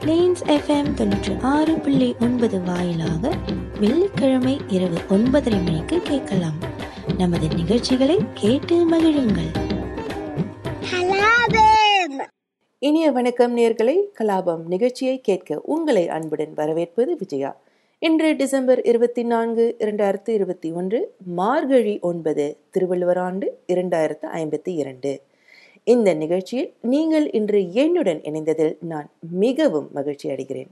Planes FM தொண்ணூற்றி ஆறு புள்ளி ஒன்பது வாயிலாக வெள்ளிக்கிழமை இரவு ஒன்பதரை மணிக்கு கேட்கலாம். நமது நிகழ்ச்சிகளை கேட்டு மகிழுங்கள். இனிய வணக்கம் நேர்களை கலாபம் நிகழ்ச்சியை கேட்க உங்களை அன்புடன் வரவேற்பது விஜயா. இன்று டிசம்பர் இருபத்தி நான்கு இரண்டாயிரத்து இருபத்தி ஒன்று மார்கழி ஒன்பது திருவள்ளுவர் ஆண்டு இரண்டாயிரத்து ஐம்பத்தி இரண்டு. இந்த நிகழ்ச்சியில் நீங்கள் இன்று என்னுடன் இணைந்ததில் நான் மிகவும் மகிழ்ச்சி அடைகிறேன்.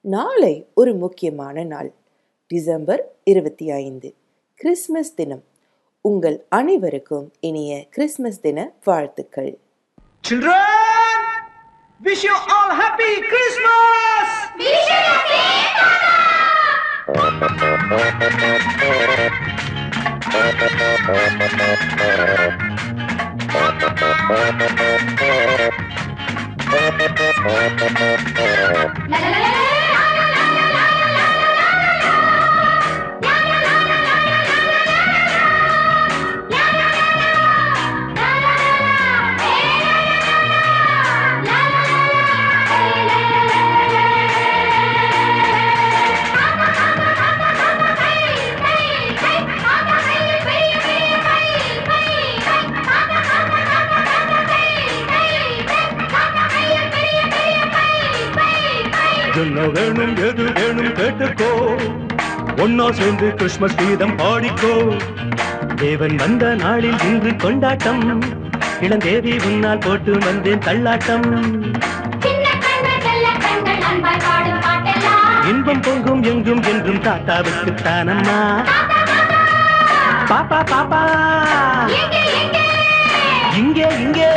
நாளை ஒரு முக்கியமான நாள் டிசம்பர் இருபத்தி ஐந்து கிறிஸ்மஸ் தினம். உங்கள் அனைவருக்கும் இனிய கிறிஸ்மஸ் தின வாழ்த்துக்கள். Children, wish you all happy Christmas! என்ன ஒன்னா சேர்ந்து கிறிஸ்மஸ் கீதம் பாடிக்கோ. தேவன் வந்த நாளில் இன்று கொண்டாட்டம். இளந்தேவி உன்னால் போட்டு வந்தேன் தள்ளாட்டம். இன்பம் பொங்கும் எங்கும் என்றும் தாத்தாவுக்கு தானம்மா. பாப்பா பாப்பா. எங்கே எங்கே இங்கே இங்கே.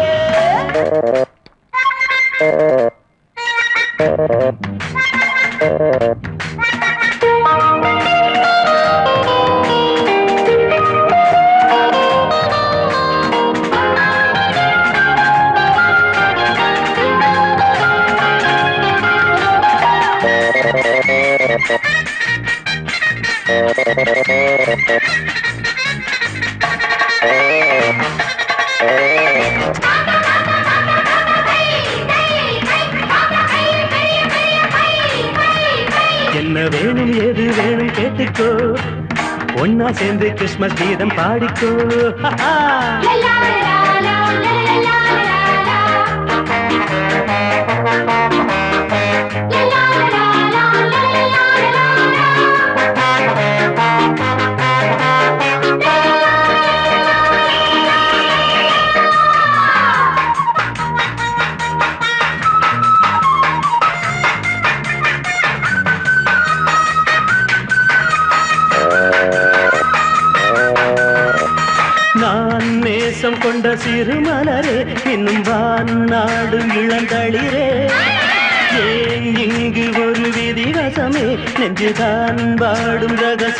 ஒன்னா சேர்ந்து கிறிஸ்மஸ் கீதம் பாடிக்கோ.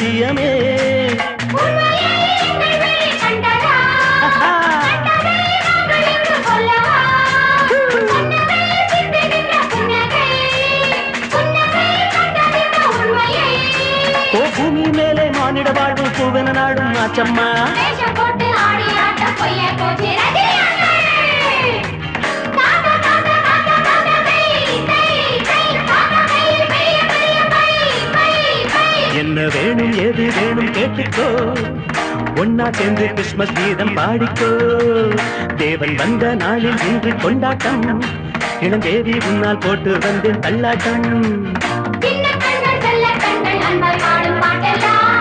ரகசியமே ஓ பூமி மேலே மானிட வாழ்வும் பூவென நாடும் ஆச்சம்மா. வேணும் ஒன்னா சேர்ந்து கிறிஸ்மஸ் கீதம் பாடிக்கோ. தேவன் வந்த நாளில் இன்று கொண்டாட்டம். இளந்தேவி உன்னால் போட்டு வந்து தள்ளாட்டம்.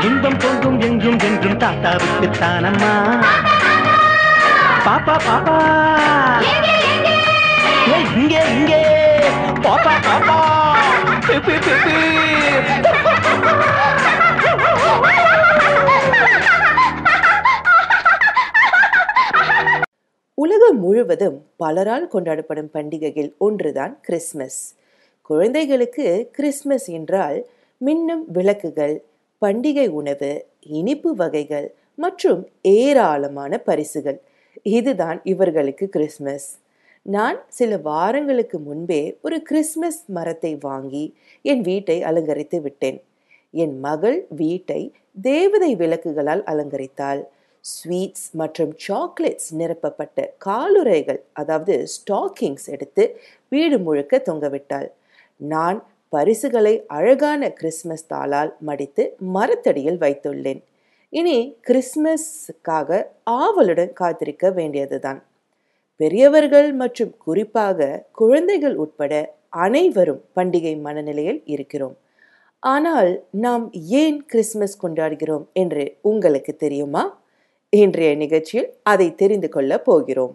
இன்பம் பொங்கும் எங்கும் என்றும் தாத்தாவுக்கு தானம்மா. பாப்பா பாப்பா. இங்கே இங்கே. பாப்பா பாப்பா. முழுவதும் பலரால் கொண்டாடப்படும் பண்டிகையில் ஒன்றுதான் கிறிஸ்மஸ். குழந்தைகளுக்கு கிறிஸ்மஸ் என்றால் மின்னும் விளக்குகள் பண்டிகை உணவு இனிப்பு வகைகள் மற்றும் ஏராளமான பரிசுகள். இதுதான் இவர்களுக்கு கிறிஸ்மஸ். நான் சில வாரங்களுக்கு முன்பே ஒரு கிறிஸ்மஸ் மரத்தை வாங்கி என் வீட்டை அலங்கரித்து விட்டேன். என் மகள் வீட்டை தேவதை விளக்குகளால் அலங்கரித்தாள். ஸ்வீட்ஸ் மற்றும் சாக்லேட்ஸ் நிரப்பப்பட்ட காலுறைகள் அதாவது ஸ்டாக்கிங்ஸ் எடுத்து வீடு முழுக்க தொங்கவிட்டாள் நான் பரிசுகளை அழகான கிறிஸ்மஸ் தாளால் மடித்து மரத்தடியில் வைத்துள்ளேன். இனி கிறிஸ்மஸ்க்காக ஆவலுடன் காத்திருக்க வேண்டியதுதான். பெரியவர்கள் மற்றும் குறிப்பாக குழந்தைகள் உட்பட அனைவரும் பண்டிகை மனநிலையில் இருக்கிறோம். ஆனால் நாம் ஏன் கிறிஸ்மஸ் கொண்டாடுகிறோம் என்று உங்களுக்கு தெரியுமா? இன்றைய நிகழ்ச்சியில் அதை தெரிந்து கொள்ள போகிறோம்.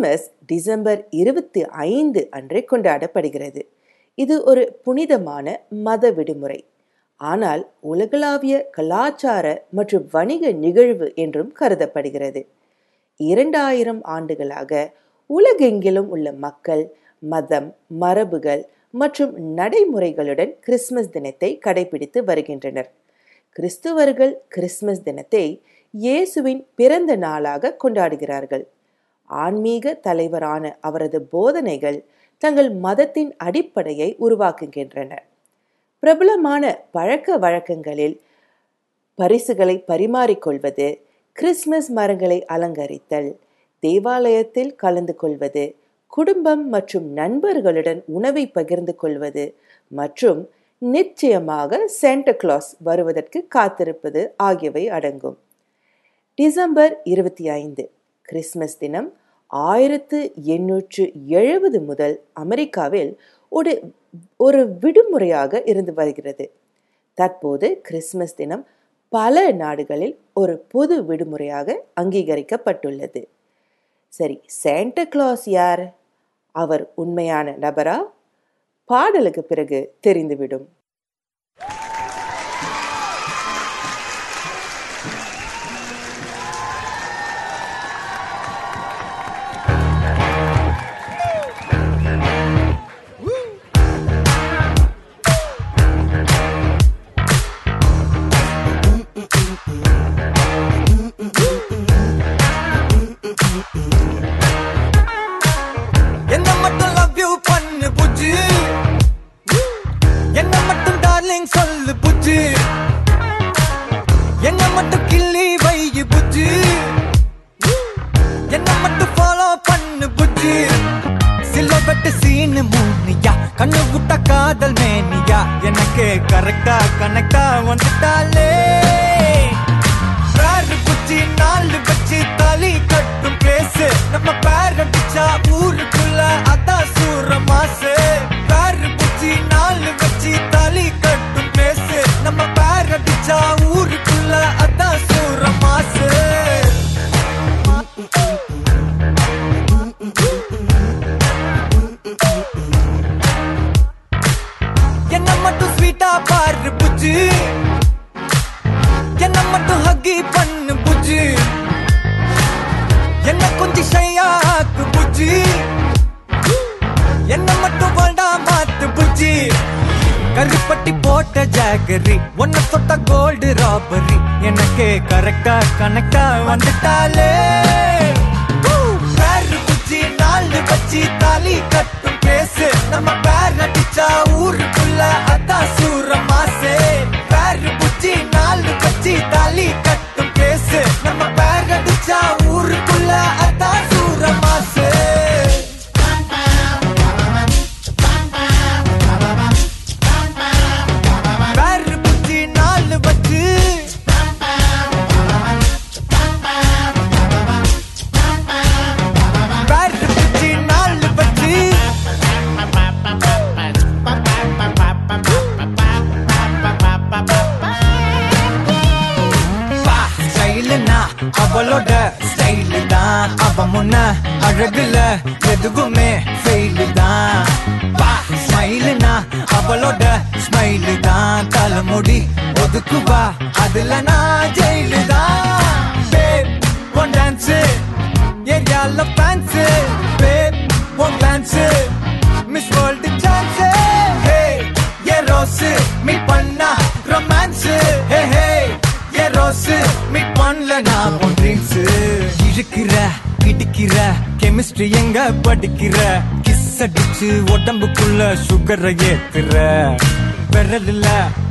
கிறிஸ்துமஸ் டிசம்பர் இருபத்தி ஐந்து அன்றே கொண்டாடப்படுகிறது. இது ஒரு புனிதமான மத விடுமுறை. ஆனால் உலகளாவிய கலாச்சார மற்றும் வணிக நிகழ்வு என்றும் கருதப்படுகிறது. இரண்டாயிரம் ஆண்டுகளாக உலகெங்கிலும் உள்ள மக்கள் மதம் மரபுகள் மற்றும் நடைமுறைகளுடன் கிறிஸ்துமஸ் தினத்தை கடைபிடித்து வருகின்றனர். கிறிஸ்துவர்கள் கிறிஸ்துமஸ் தினத்தை இயேசுவின் பிறந்த நாளாக கொண்டாடுகிறார்கள். ஆன்மீக தலைவரான அவரது போதனைகள் தங்கள் மதத்தின் அடிப்படையை உருவாக்குகின்றன. பிரபலமான பழக்க வழக்கங்களில் பரிசுகளை பரிமாறிக்கொள்வது கிறிஸ்மஸ் மரங்களை அலங்கரித்தல் தேவாலயத்தில் கலந்து கொள்வது குடும்பம் மற்றும் நண்பர்களுடன் உணவை பகிர்ந்து கொள்வது மற்றும் நிச்சயமாக சாண்டா கிளாஸ் வருவதற்கு காத்திருப்பது ஆகியவை அடங்கும். டிசம்பர் இருபத்தி ஐந்து கிறிஸ்மஸ் தினம் ஆயிரத்து எண்ணூற்று எழுபது முதல் அமெரிக்காவில் ஒரு ஒரு விடுமுறையாக இருந்து வருகிறது. தற்போது கிறிஸ்மஸ் தினம் பல நாடுகளில் ஒரு பொது விடுமுறையாக அங்கீகரிக்கப்பட்டுள்ளது. சரி சாண்டா கிளாஸ் யார்? அவர் உண்மையான நபரா? பாடலுக்கு பிறகு தெரிந்துவிடும். முடி ஒதுக்குவா அதுல நான் ஜெயிலுதா? தான் பேப் ஒன் டான்ஸ் ஏரியால fans babe one glance miss world chance hey arouse me பண்ணா romance hey hey arouse me பண்ணல நான் உன் ட்ரீம்ஸ் இழுக்கிற இடிக்கிற கெமிஸ்ட்ரி எங்க படிக்கிற? கிஸ் அடிச்சு உடம்புக்குள்ள சுகரை ஏத்துற. விரல்ல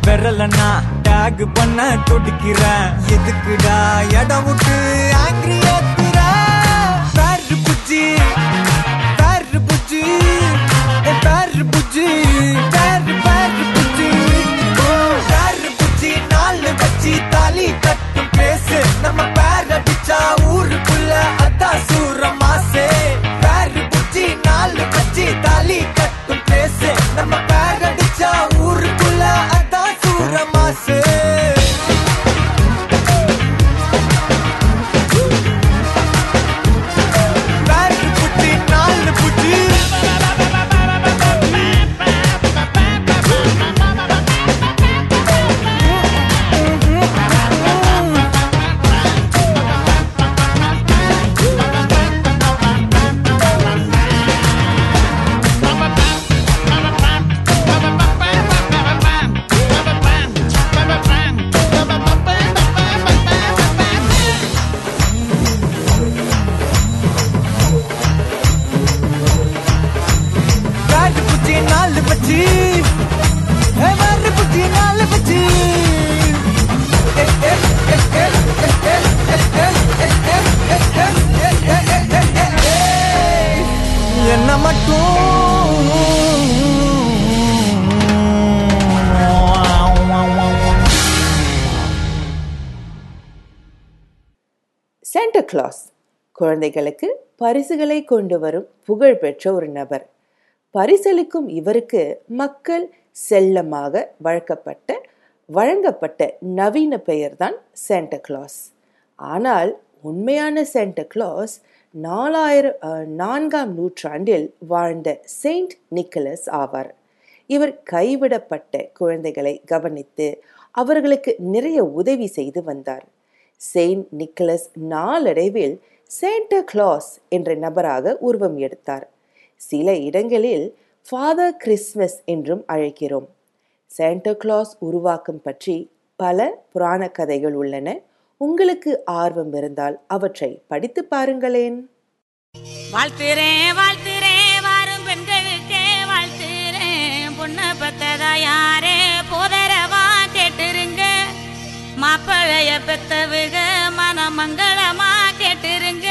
விரலனா டேக் பண்ண துடிக்கிறேன். எதுக்குடா இடம் விட்டு ஆங்கிரி ஏத்துற பேரு புஜ்ஜி பேரு புஜ்ஜி பேரு புஜ்ஜி. குழந்தைகளுக்கு பரிசுகளை கொண்டு வரும் புகழ்பெற்ற ஒரு நபர். பரிசளிக்கும் இவருக்கு மக்கள் செல்லமாக வழக்கப்பட்ட வழங்கப்பட்ட நவீன பெயர்தான் சாண்டா கிளாஸ் ஆனால் உண்மையான சாண்டா கிளாஸ் நாலாயிரம் நான்காம் நூற்றாண்டில் வாழ்ந்த செயின்ட் நிக்கலஸ் ஆவார். இவர் கைவிடப்பட்ட குழந்தைகளை கவனித்து அவர்களுக்கு நிறைய உதவி செய்து வந்தார். செயின்ட் நிக்கலஸ் நாளடைவில் சேண்டா கிளாஸ் என்ற நபராக உருவம் எடுத்தார். சில இடங்களில் ஃபாதர் கிறிஸ்மஸ் என்றும் அழைக்கிறோம். சாண்டா கிளாஸ் உருவாக்கம் பற்றி பல புராண கதைகள் உள்ளன. உங்களுக்கு ஆர்வம் இருந்தால் அவற்றை படித்து பாருங்களேன். வாழ்த்துறேன் வாழ்த்துறேன் வாரும் பெண்களுக்கே வாழ்த்துறேன் பொண்ணு யாரே? போதரவா கேட்டுருங்க. மாப்பிளைய பெத்தவுக மனமங்களமா மாட்டிருங்க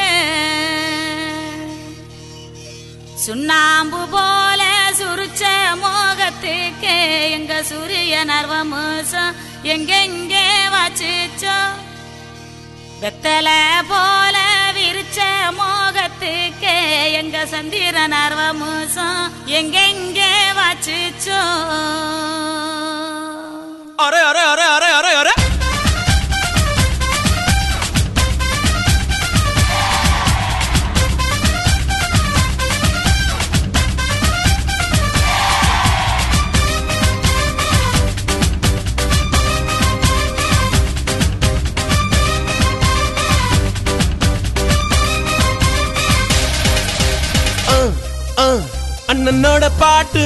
சுண்ணாம்பு போல சுருச்ச மோகத்துக்கு எங்க சூரிய நர்வமுசம் எங்கெங்கே வாச்சிச்சோ. வெத்தல போல விரிச்ச மோகத்துக்கு எங்க சந்திர நர்வமுசம் எங்கெங்கே வாச்சிச்சோ. அரே அரே அரே அரே அரே அரே. அண்ணனோட பாட்டு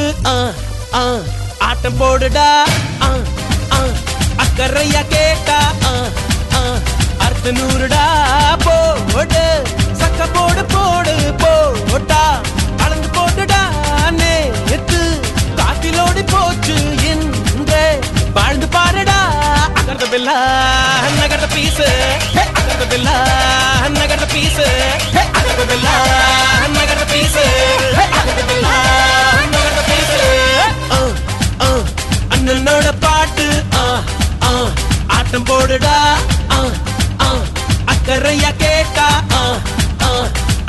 ஆட்டம் போடுடா அக்கறையா கேட்டா அர்த்த நூறுடா போடு சக்க போடு போடு போட்டா அளந்து போட்டுடா நேத்து காத்திலோடி போச்சு என்று வாழ்ந்து பாருடா அகர்ந்த பில்லா நகர்ந்த பீசு அகர்ந்த பில்லா நகர்ந்த பீசு அகர்ந்த பில்லா நகர்ந்த பீசு அண்ணனோட பாட்டு ஆட்டம் போடுடா அக்கறையா கேட்டா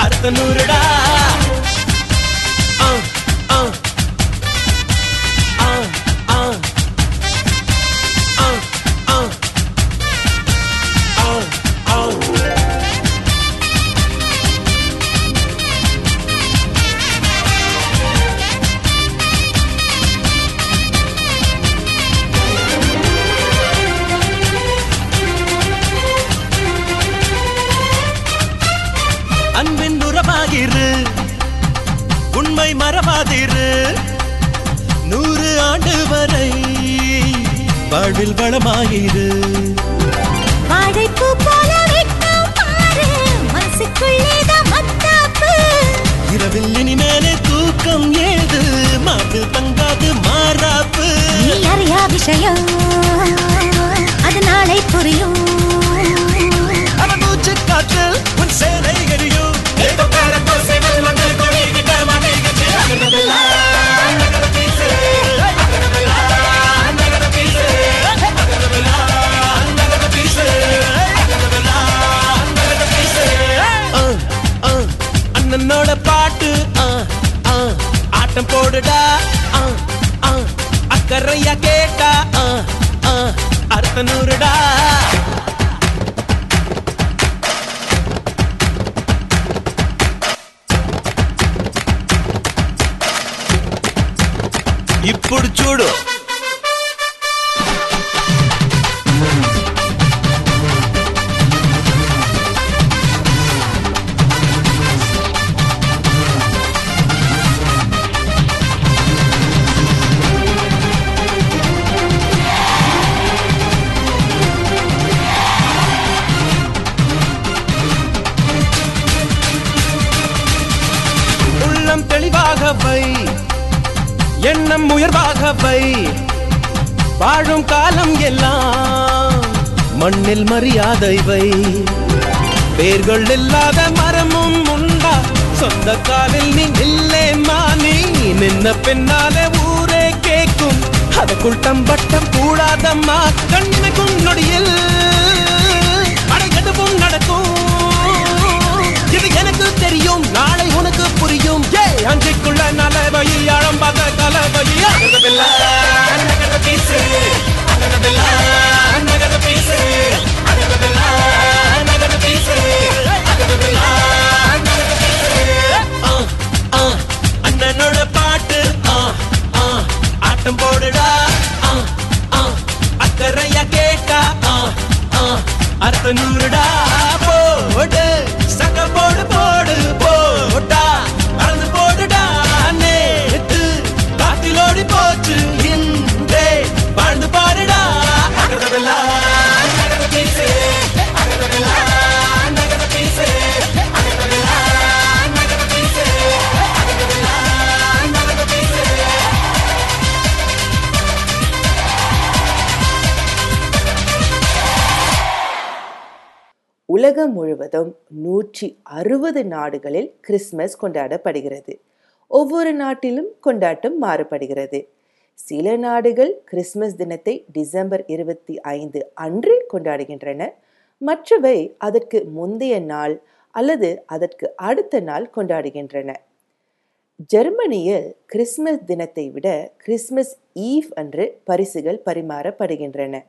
அடுத்த நூறுடா. உயர்வாக வாழும் காலம் எல்லாம் மண்ணில் மரியாதை வை. பேர்கள் இல்லாத மரமும் உண்டா? சொந்த காலில் நீ நில்லே மானி. நின்ன பின்னாலே ஊரே கேக்கும். அதுக்குள் தம்பட்டம் கூடாதம்மா கண்ணுக்கும் நொடியில் அடைகடுவும் நடக்கும். தலைமையில் ஆழம் பார்த்த தளபதி அகத பிள்ளை அகத பீசு அகத பிள்ளை அகத பீசு அகத பிள்ளை அகத பீசு அகத பிள்ளை அகத பீசு அண்ணனோட பாட்டு. ஆட்டம் போடுடா அக்கறையா கேட்டா அர்த்த நூறுடா. போ உலகம் முழுவதும் நூற்றி அறுபது நாடுகளில் கிறிஸ்மஸ் கொண்டாடப்படுகிறது. ஒவ்வொரு நாட்டிலும் கொண்டாட்டம் மாறுபடுகிறது. சில நாடுகள் கிறிஸ்மஸ் தினத்தை டிசம்பர் இருபத்தி ஐந்து அன்று கொண்டாடுகின்றன. மற்றவை அதற்கு முந்தைய நாள் அல்லது அதற்கு அடுத்த நாள் கொண்டாடுகின்றன. ஜெர்மனியில் கிறிஸ்மஸ் தினத்தை விட கிறிஸ்மஸ் ஈவ் அன்று பரிசுகள் பரிமாறப்படுகின்றன.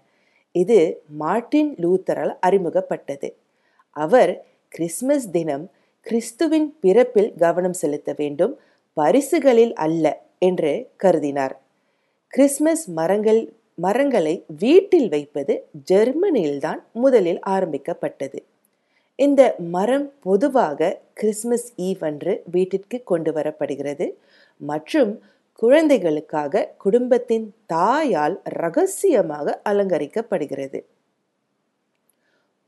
இது மார்ட்டின் லூத்தரால் அறிமுகப்பட்டது. அவர் கிறிஸ்மஸ் தினம் கிறிஸ்துவின் பிறப்பில் கவனம் செலுத்த வேண்டும் பரிசுகளில் அல்ல என்று கருதினார். கிறிஸ்மஸ் மரங்கள் மரங்களை வீட்டில் வைப்பது ஜெர்மனியில்தான் முதலில் ஆரம்பிக்கப்பட்டது. இந்த மரம் பொதுவாக கிறிஸ்மஸ் ஈவ் அன்று வீட்டிற்கு கொண்டு வரப்படுகிறது. மற்றும் குழந்தைகளுக்காக குடும்பத்தின் தாயால் ரகசியமாக அலங்கரிக்கப்படுகிறது.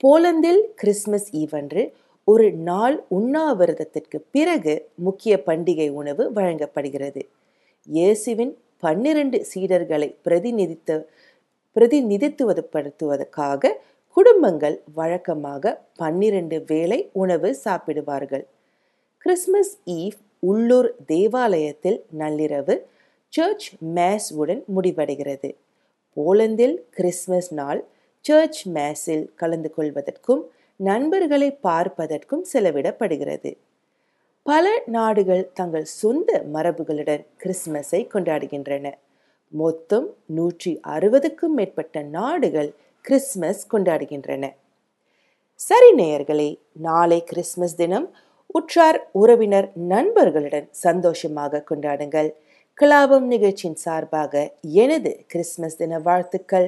போலந்தில் கிறிஸ்மஸ் ஈவ் அன்று ஒரு நாள் உண்ணாவிரதத்திற்கு பிறகு முக்கிய பண்டிகை உணவு வழங்கப்படுகிறது. இயேசுவின் பன்னிரண்டு சீடர்களை பிரதிநிதித்த பிரதிநிதித்துவப்படுத்துவதற்காக குடும்பங்கள் வழக்கமாக பன்னிரண்டு வேளை உணவு சாப்பிடுவார்கள். கிறிஸ்மஸ் ஈவ் உள்ளூர் தேவாலயத்தில் நள்ளிரவு சர்ச் மேஸ் உடன் முடிவடைகிறது. போலந்தில் கிறிஸ்மஸ் நாள் சர்ச் மேஸில் கலந்து கொள்வதற்கும் நண்பர்களை பார்ப்பதற்கும் செலவிடப்படுகிறது. பல நாடுகள் தங்கள் சொந்த மரபுகளுடன் கிறிஸ்துமஸை கொண்டாடுகின்றன. மொத்தம் நூற்றி அறுபதுக்கும் மேற்பட்ட நாடுகள் கிறிஸ்துமஸ் கொண்டாடுகின்றன. சரி நேயர்களே நாளை கிறிஸ்துமஸ் தினம் உற்றார் உறவினர் நண்பர்களுடன் சந்தோஷமாக கொண்டாடுங்கள். கலாபம் நிகழ்ச்சியின் சார்பாக எனது கிறிஸ்துமஸ் தின வாழ்த்துக்கள்.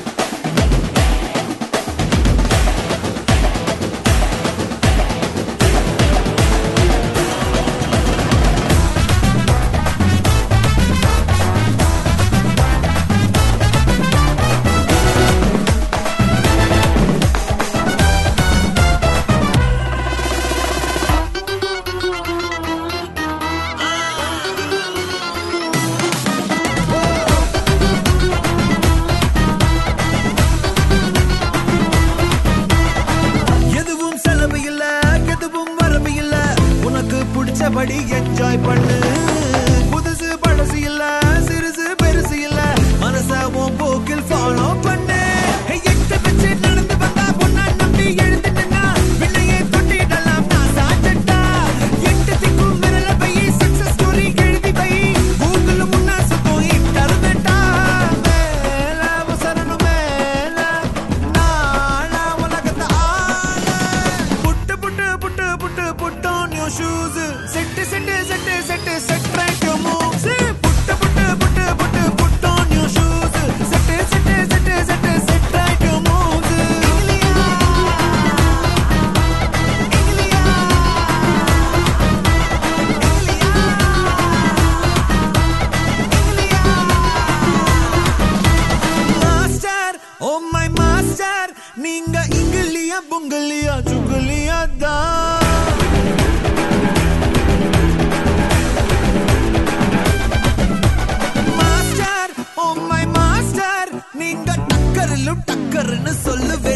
மாஸ்டர் ஓ